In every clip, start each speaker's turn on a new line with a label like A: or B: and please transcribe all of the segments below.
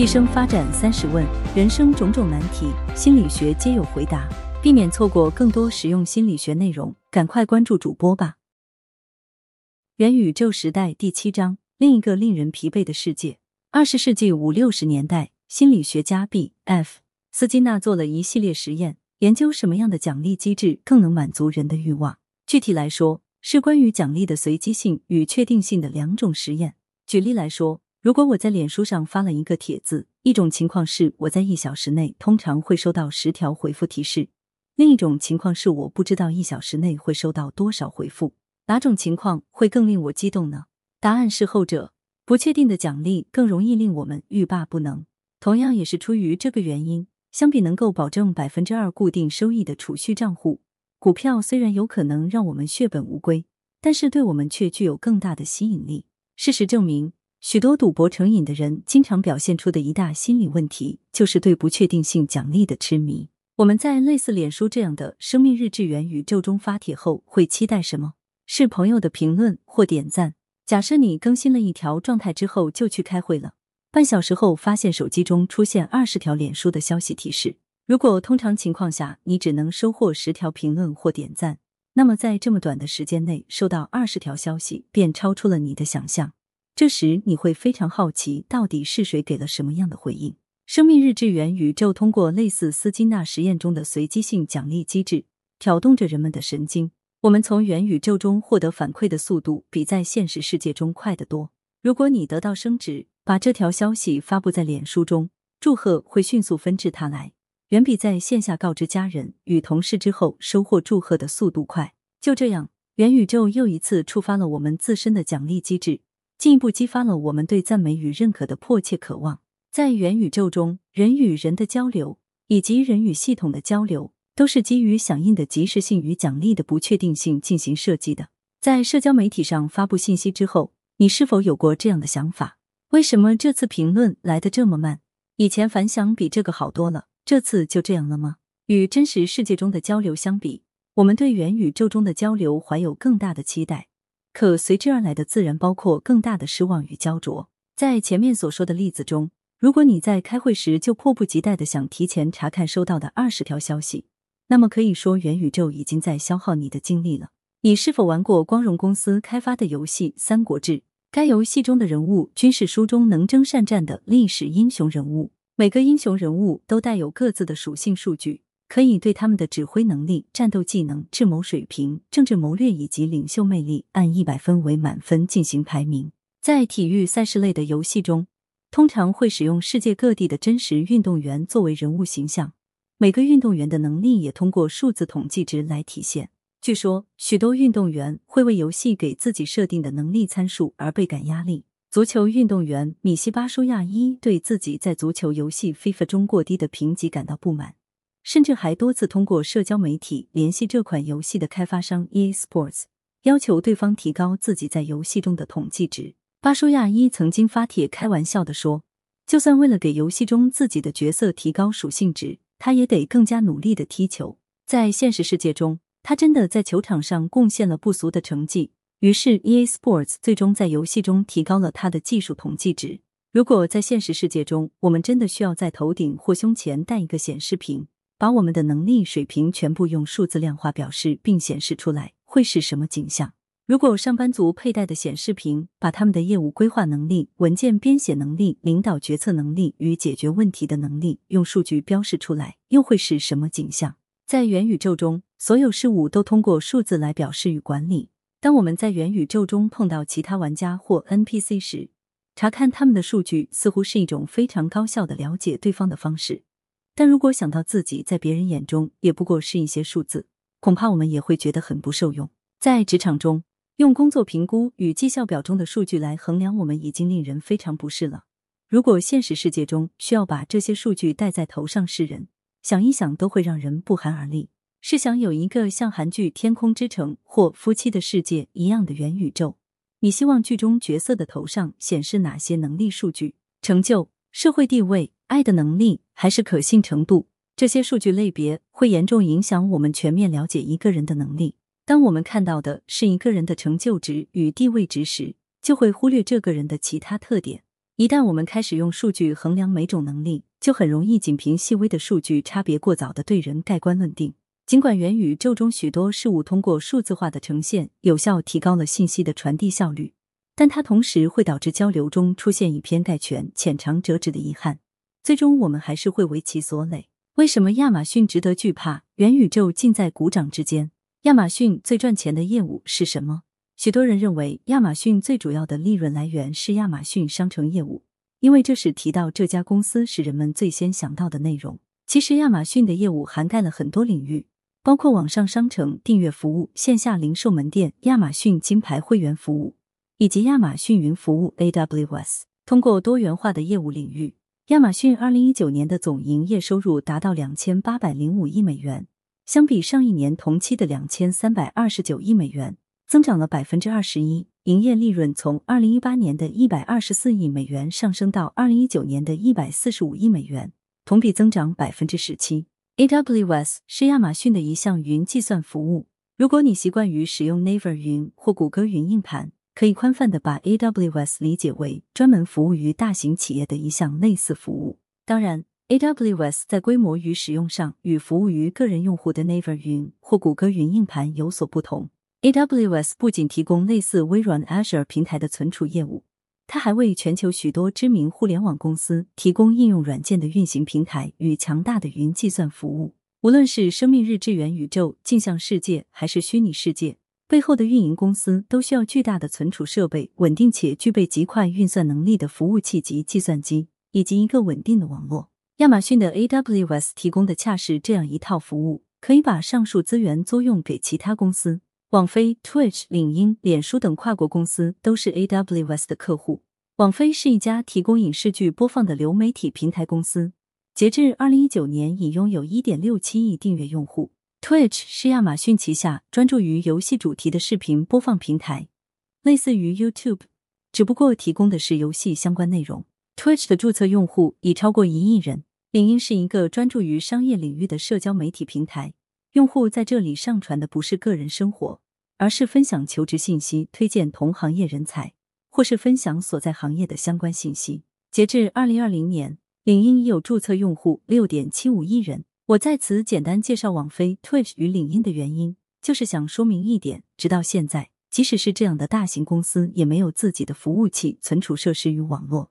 A: 毕生发展三十问，人生种种难题，心理学皆有回答。避免错过更多实用心理学内容，赶快关注主播吧。元宇宙时代第七章：另一个令人疲惫的世界。二十世纪五六十年代，心理学家 B.F. 斯金纳做了一系列实验，研究什么样的奖励机制更能满足人的欲望。具体来说，是关于奖励的随机性与确定性的两种实验。举例来说。如果我在脸书上发了一个帖子，一种情况是我在一小时内通常会收到十条回复提示，另一种情况是我不知道一小时内会收到多少回复。哪种情况会更令我激动呢？答案是后者。不确定的奖励更容易令我们欲罢不能。同样也是出于这个原因，相比能够保证百分之二固定收益的储蓄账户，股票虽然有可能让我们血本无归，但是对我们却具有更大的吸引力。事实证明。许多赌博成瘾的人经常表现出的一大心理问题，就是对不确定性奖励的痴迷。我们在类似脸书这样的生命日志元宇宙中发帖后，会期待什么？是朋友的评论或点赞。假设你更新了一条状态之后就去开会了，半小时后发现手机中出现二十条脸书的消息提示。如果通常情况下你只能收获十条评论或点赞，那么在这么短的时间内收到二十条消息，便超出了你的想象。这时你会非常好奇，到底是谁给了什么样的回应？生命日志元宇宙通过类似斯金纳实验中的随机性奖励机制，挑动着人们的神经。我们从元宇宙中获得反馈的速度比在现实世界中快得多。如果你得到升职，把这条消息发布在脸书中，祝贺会迅速纷至沓来，远比在线下告知家人与同事之后收获祝贺的速度快。就这样，元宇宙又一次触发了我们自身的奖励机制。进一步激发了我们对赞美与认可的迫切渴望。在元宇宙中，人与人的交流以及人与系统的交流，都是基于响应的及时性与奖励的不确定性进行设计的。在社交媒体上发布信息之后，你是否有过这样的想法？为什么这次评论来的这么慢？以前反响比这个好多了，这次就这样了吗？与真实世界中的交流相比，我们对元宇宙中的交流怀有更大的期待。可随之而来的自然包括更大的失望与焦灼。在前面所说的例子中，如果你在开会时就迫不及待的想提前查看收到的二十条消息，那么可以说元宇宙已经在消耗你的精力了。你是否玩过光荣公司开发的游戏《三国志》？该游戏中的人物均是书中能征善战的历史英雄人物，每个英雄人物都带有各自的属性数据。可以对他们的指挥能力、战斗技能、智谋水平、政治谋略以及领袖魅力按一百分为满分进行排名。在体育赛事类的游戏中，通常会使用世界各地的真实运动员作为人物形象，每个运动员的能力也通过数字统计值来体现。据说，许多运动员会为游戏给自己设定的能力参数而倍感压力。足球运动员米西巴舒亚伊对自己在足球游戏 FIFA 中过低的评级感到不满。甚至还多次通过社交媒体联系这款游戏的开发商 EA Sports，要求对方提高自己在游戏中的统计值。巴舒亚伊曾经发帖开玩笑的说：“就算为了给游戏中自己的角色提高属性值，他也得更加努力的踢球。”在现实世界中，他真的在球场上贡献了不俗的成绩。于是 EA Sports 最终在游戏中提高了他的技术统计值。如果在现实世界中，我们真的需要在头顶或胸前带一个显示屏。把我们的能力水平全部用数字量化表示并显示出来，会是什么景象？如果上班族佩戴的显示屏把他们的业务规划能力、文件编写能力、领导决策能力与解决问题的能力用数据标示出来，又会是什么景象？在元宇宙中，所有事物都通过数字来表示与管理。当我们在元宇宙中碰到其他玩家或 NPC 时，查看他们的数据似乎是一种非常高效的了解对方的方式。但如果想到自己在别人眼中也不过是一些数字，恐怕我们也会觉得很不受用。在职场中，用工作评估与绩效表中的数据来衡量我们，已经令人非常不适了。如果现实世界中需要把这些数据戴在头上示人，想一想都会让人不寒而栗。试想有一个像韩剧《天空之城》或《夫妻的世界》一样的元宇宙，你希望剧中角色的头上显示哪些能力数据？成就、社会地位？爱的能力还是可信程度，这些数据类别会严重影响我们全面了解一个人的能力。当我们看到的是一个人的成就值与地位值时，就会忽略这个人的其他特点，一旦我们开始用数据衡量每种能力，就很容易仅凭细微的数据差别过早的对人盖棺论定。尽管元宇宙中许多事物通过数字化的呈现，有效提高了信息的传递效率，但它同时会导致交流中出现以偏概全、浅尝辄止的遗憾。最终，我们还是会为其所累。为什么亚马逊值得惧怕？元宇宙近在股掌之间。亚马逊最赚钱的业务是什么？许多人认为亚马逊最主要的利润来源是亚马逊商城业务，因为这是提到这家公司是人们最先想到的内容。其实，亚马逊的业务涵盖了很多领域。包括网上商城、订阅服务、线下零售门店、亚马逊金牌会员服务以及亚马逊云服务 （AWS）。通过多元化的业务领域，亚马逊二零一九年的总营业收入达到两千八百零五亿美元，相比上一年同期的两千三百二十九亿美元，增长了百分之二十一。营业利润从二零一八年的一百二十四亿美元上升到二零一九年的一百四十五亿美元，同比增长百分之十七。AWS 是亚马逊的一项云计算服务。如果你习惯于使用 Naver 云或谷歌云硬盘，可以宽泛的把 AWS 理解为专门服务于大型企业的一项类似服务。当然，AWS 在规模与使用上与服务于个人用户的 Naver 云或谷歌云硬盘有所不同。AWS 不仅提供类似微软 Azure 平台的存储业务。它还为全球许多知名互联网公司提供应用软件的运行平台与强大的云计算服务。无论是生命日志元宇宙、镜像世界还是虚拟世界，背后的运营公司都需要巨大的存储设备、稳定且具备极快运算能力的服务器及计算机，以及一个稳定的网络。亚马逊的 AWS 提供的恰是这样一套服务，可以把上述资源租用给其他公司。网飞、Twitch、领英、脸书等跨国公司都是 AWS 的客户。网飞是一家提供影视剧播放的流媒体平台公司，截至二零一九年已拥有一点六七亿订阅用户。Twitch 是亚马逊旗下专注于游戏主题的视频播放平台，类似于 YouTube，只不过提供的是游戏相关内容。Twitch 的注册用户已超过一亿人。领英是一个专注于商业领域的社交媒体平台。用户在这里上传的不是个人生活，而是分享求职信息、推荐同行业人才，或是分享所在行业的相关信息。截至二零二零年，领英已有注册用户六点七五亿人。我在此简单介绍网飞、Twitch 与领英的原因，就是想说明一点：直到现在，即使是这样的大型公司，也没有自己的服务器、存储设施与网络，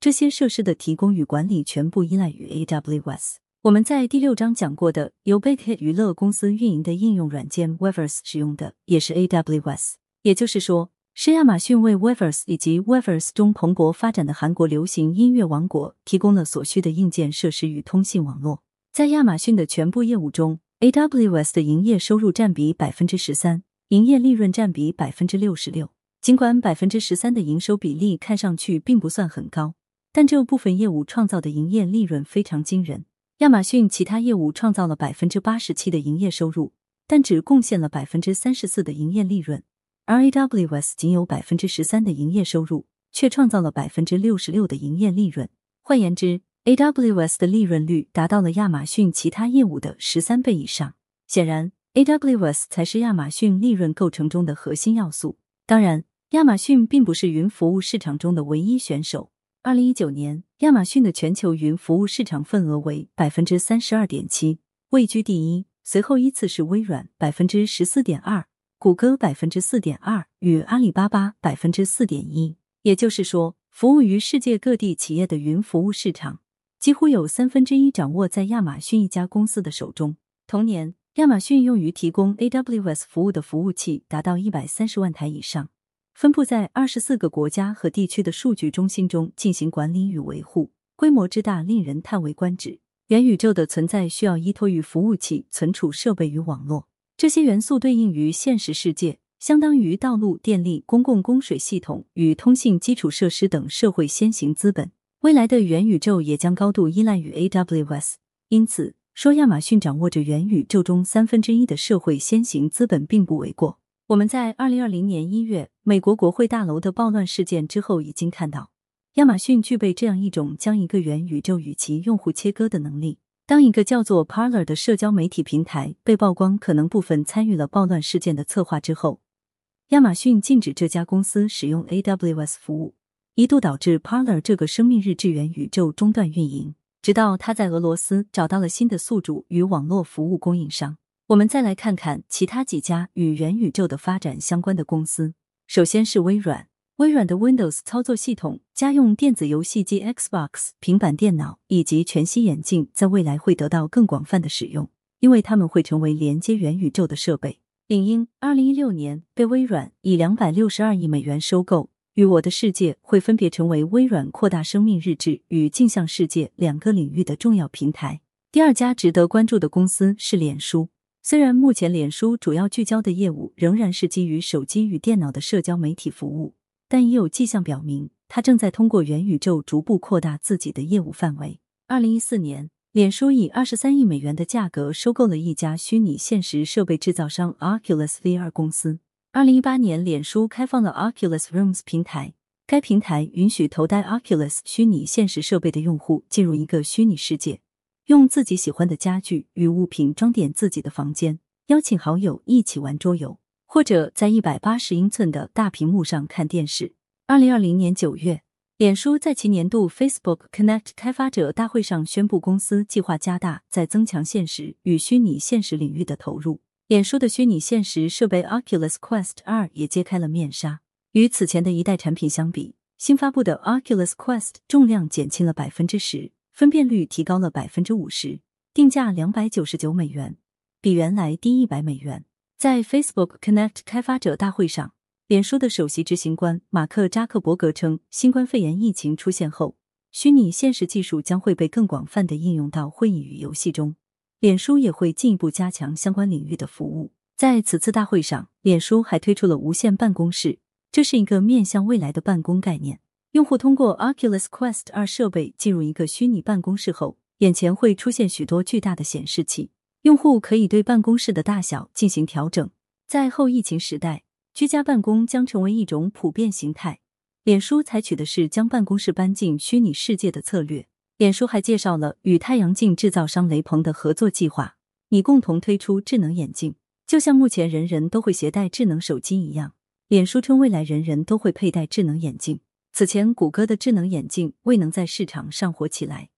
A: 这些设施的提供与管理全部依赖于 AWS。我们在第六章讲过的，由贝克娱乐公司运营的应用软件 Weverse 使用的也是 AWS，也就是说，是亚马逊为 Weverse 以及 Weverse 中蓬勃发展的韩国流行音乐王国提供了所需的硬件设施与通信网络。在亚马逊的全部业务中，AWS 的营业收入占比百分之十三，营业利润占比百分之六十六。尽管百分之十三的营收比例看上去并不算很高，但这部分业务创造的营业利润非常惊人。亚马逊其他业务创造了百分之八十七的营业收入，但只贡献了百分之三十四的营业利润，而 AWS 仅有百分之十三的营业收入，却创造了百分之六十六的营业利润。换言之，AWS 的利润率达到了亚马逊其他业务的十三倍以上。显然，AWS 才是亚马逊利润构成中的核心要素。当然，亚马逊并不是云服务市场中的唯一选手。二零一九年，亚马逊的全球云服务市场份额为百分之三十二点七，位居第一。随后依次是微软百分之十四点二，谷歌百分之四点二，与阿里巴巴百分之四点一。也就是说，服务于世界各地企业的云服务市场，几乎有三分之一掌握在亚马逊一家公司的手中。同年，亚马逊用于提供 AWS 服务的服务器达到一百三十万台以上。分布在二十四个国家和地区的数据中心中进行管理与维护，规模之大令人叹为观止。元宇宙的存在需要依托于服务器、存储设备与网络，这些元素对应于现实世界，相当于道路、电力、公共供水系统与通信基础设施等社会先行资本。未来的元宇宙也将高度依赖于 AWS，因此说亚马逊掌握着元宇宙中三分之一的社会先行资本并不为过。我们在二零二零年一月美国国会大楼的暴乱事件之后，已经看到亚马逊具备这样一种将一个元宇宙与其用户切割的能力。当一个叫做 Parler 的社交媒体平台被曝光可能部分参与了暴乱事件的策划之后，亚马逊禁止这家公司使用 AWS 服务，一度导致 Parler 这个生命日志元宇宙中断运营，直到他在俄罗斯找到了新的宿主与网络服务供应商。我们再来看看其他几家与元宇宙的发展相关的公司。首先是微软，微软的 Windows 操作系统、家用电子游戏机 Xbox、平板电脑以及全息眼镜在未来会得到更广泛的使用，因为它们会成为连接元宇宙的设备。领英二零一六年被微软以两百六十二亿美元收购。与我的世界会分别成为微软扩大生命日志与镜像世界两个领域的重要平台。第二家值得关注的公司是脸书。虽然目前脸书主要聚焦的业务仍然是基于手机与电脑的社交媒体服务，但已有迹象表明，它正在通过元宇宙逐步扩大自己的业务范围。二零一四年，脸书以二十三亿美元的价格收购了一家虚拟现实设备制造商 Oculus VR 公司。二零一八年，脸书开放了 Oculus Rooms 平台。该平台允许头戴 Oculus 虚拟现实设备的用户进入一个虚拟世界，用自己喜欢的家具与物品装点自己的房间，邀请好友一起玩桌游，或者在一百八十英寸的大屏幕上看电视。二零二零年九月，脸书在其年度 Facebook Connect 开发者大会上宣布，公司计划加大在增强现实与虚拟现实领域的投入。脸书的虚拟现实设备 Oculus Quest 二也揭开了面纱。与此前的一代产品相比，新发布的 Oculus Quest 重量减轻了百分之十，分辨率提高了百分之五十，定价两百九十九美元，比原来低一百美元。在 Facebook Connect 开发者大会上，脸书的首席执行官马克扎克伯格称，新冠肺炎疫情出现后，虚拟现实技术将会被更广泛的应用到会议与游戏中。脸书也会进一步加强相关领域的服务。在此次大会上，脸书还推出了无线办公室，这是一个面向未来的办公概念。用户通过 Oculus Quest 二设备进入一个虚拟办公室后，眼前会出现许多巨大的显示器，用户可以对办公室的大小进行调整。在后疫情时代，居家办公将成为一种普遍形态。脸书采取的是将办公室搬进虚拟世界的策略。脸书还介绍了与太阳镜制造商雷朋的合作计划，拟共同推出智能眼镜，就像目前人人都会携带智能手机一样。脸书称未来人人都会佩戴智能眼镜。此前，谷歌的智能眼镜未能在市场上火起来，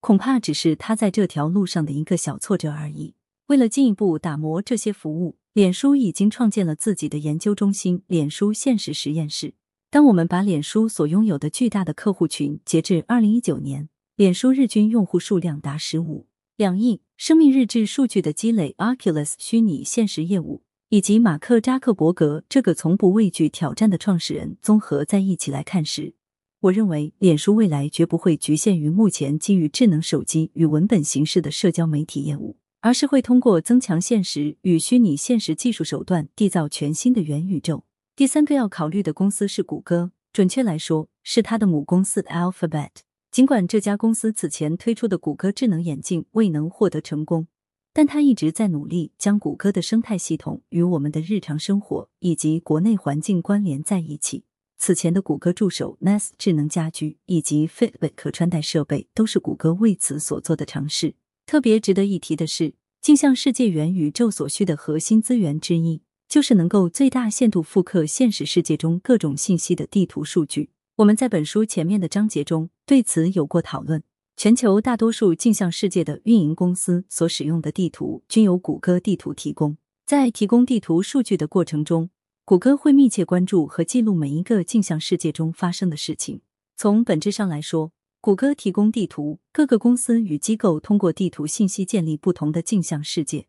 A: 恐怕只是它在这条路上的一个小挫折而已。为了进一步打磨这些服务，脸书已经创建了自己的研究中心——脸书现实实验室。当我们把脸书所拥有的巨大的客户群，截至二零一九年。脸书日均用户数量达十五两亿，生命日志数据的积累，Oculus 虚拟现实业务，以及马克扎克伯格这个从不畏惧挑战的创始人综合在一起来看时，我认为脸书未来绝不会局限于目前基于智能手机与文本形式的社交媒体业务，而是会通过增强现实与虚拟现实技术手段，缔造全新的元宇宙。第三个要考虑的公司是谷歌，准确来说是它的母公司 Alphabet。尽管这家公司此前推出的谷歌智能眼镜未能获得成功，但它一直在努力将谷歌的生态系统与我们的日常生活以及国内环境关联在一起。此前的谷歌助手、Nest 智能家居以及 Fitbit 可穿戴设备都是谷歌为此所做的尝试。特别值得一提的是，镜像世界元宇宙所需的核心资源之一，就是能够最大限度复刻现实世界中各种信息的地图数据。我们在本书前面的章节中对此有过讨论。全球大多数镜像世界的运营公司所使用的地图均由谷歌地图提供。在提供地图数据的过程中，谷歌会密切关注和记录每一个镜像世界中发生的事情。从本质上来说，谷歌提供地图，各个公司与机构通过地图信息建立不同的镜像世界，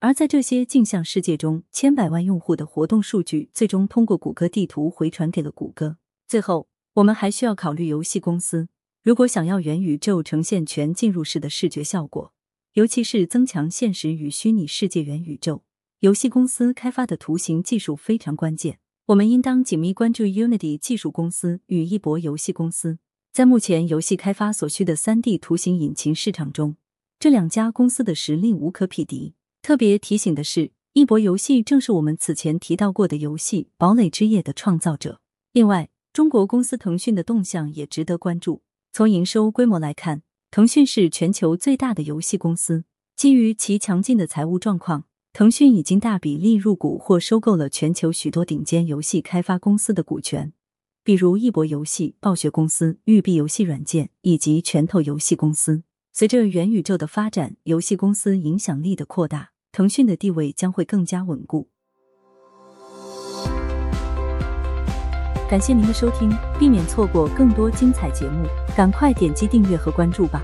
A: 而在这些镜像世界中，千百万用户的活动数据最终通过谷歌地图回传给了谷歌。最后。我们还需要考虑游戏公司，如果想要元宇宙呈现全进入式的视觉效果，尤其是增强现实与虚拟世界元宇宙，游戏公司开发的图形技术非常关键。我们应当紧密关注 Unity 技术公司与一博游戏公司。在目前游戏开发所需的三 D 图形引擎市场中，这两家公司的实力无可匹敌。特别提醒的是，一博游戏正是我们此前提到过的游戏《堡垒之夜》的创造者。另外，中国公司腾讯的动向也值得关注。从营收规模来看腾讯是全球最大的游戏公司。基于其强劲的财务状况腾讯已经大比例入股或收购了全球许多顶尖游戏开发公司的股权比如易博游戏暴雪公司育碧游戏软件以及拳头游戏公司。随着元宇宙的发展游戏公司影响力的扩大腾讯的地位将会更加稳固。感谢您的收听避免错过更多精彩节目赶快点击订阅和关注吧。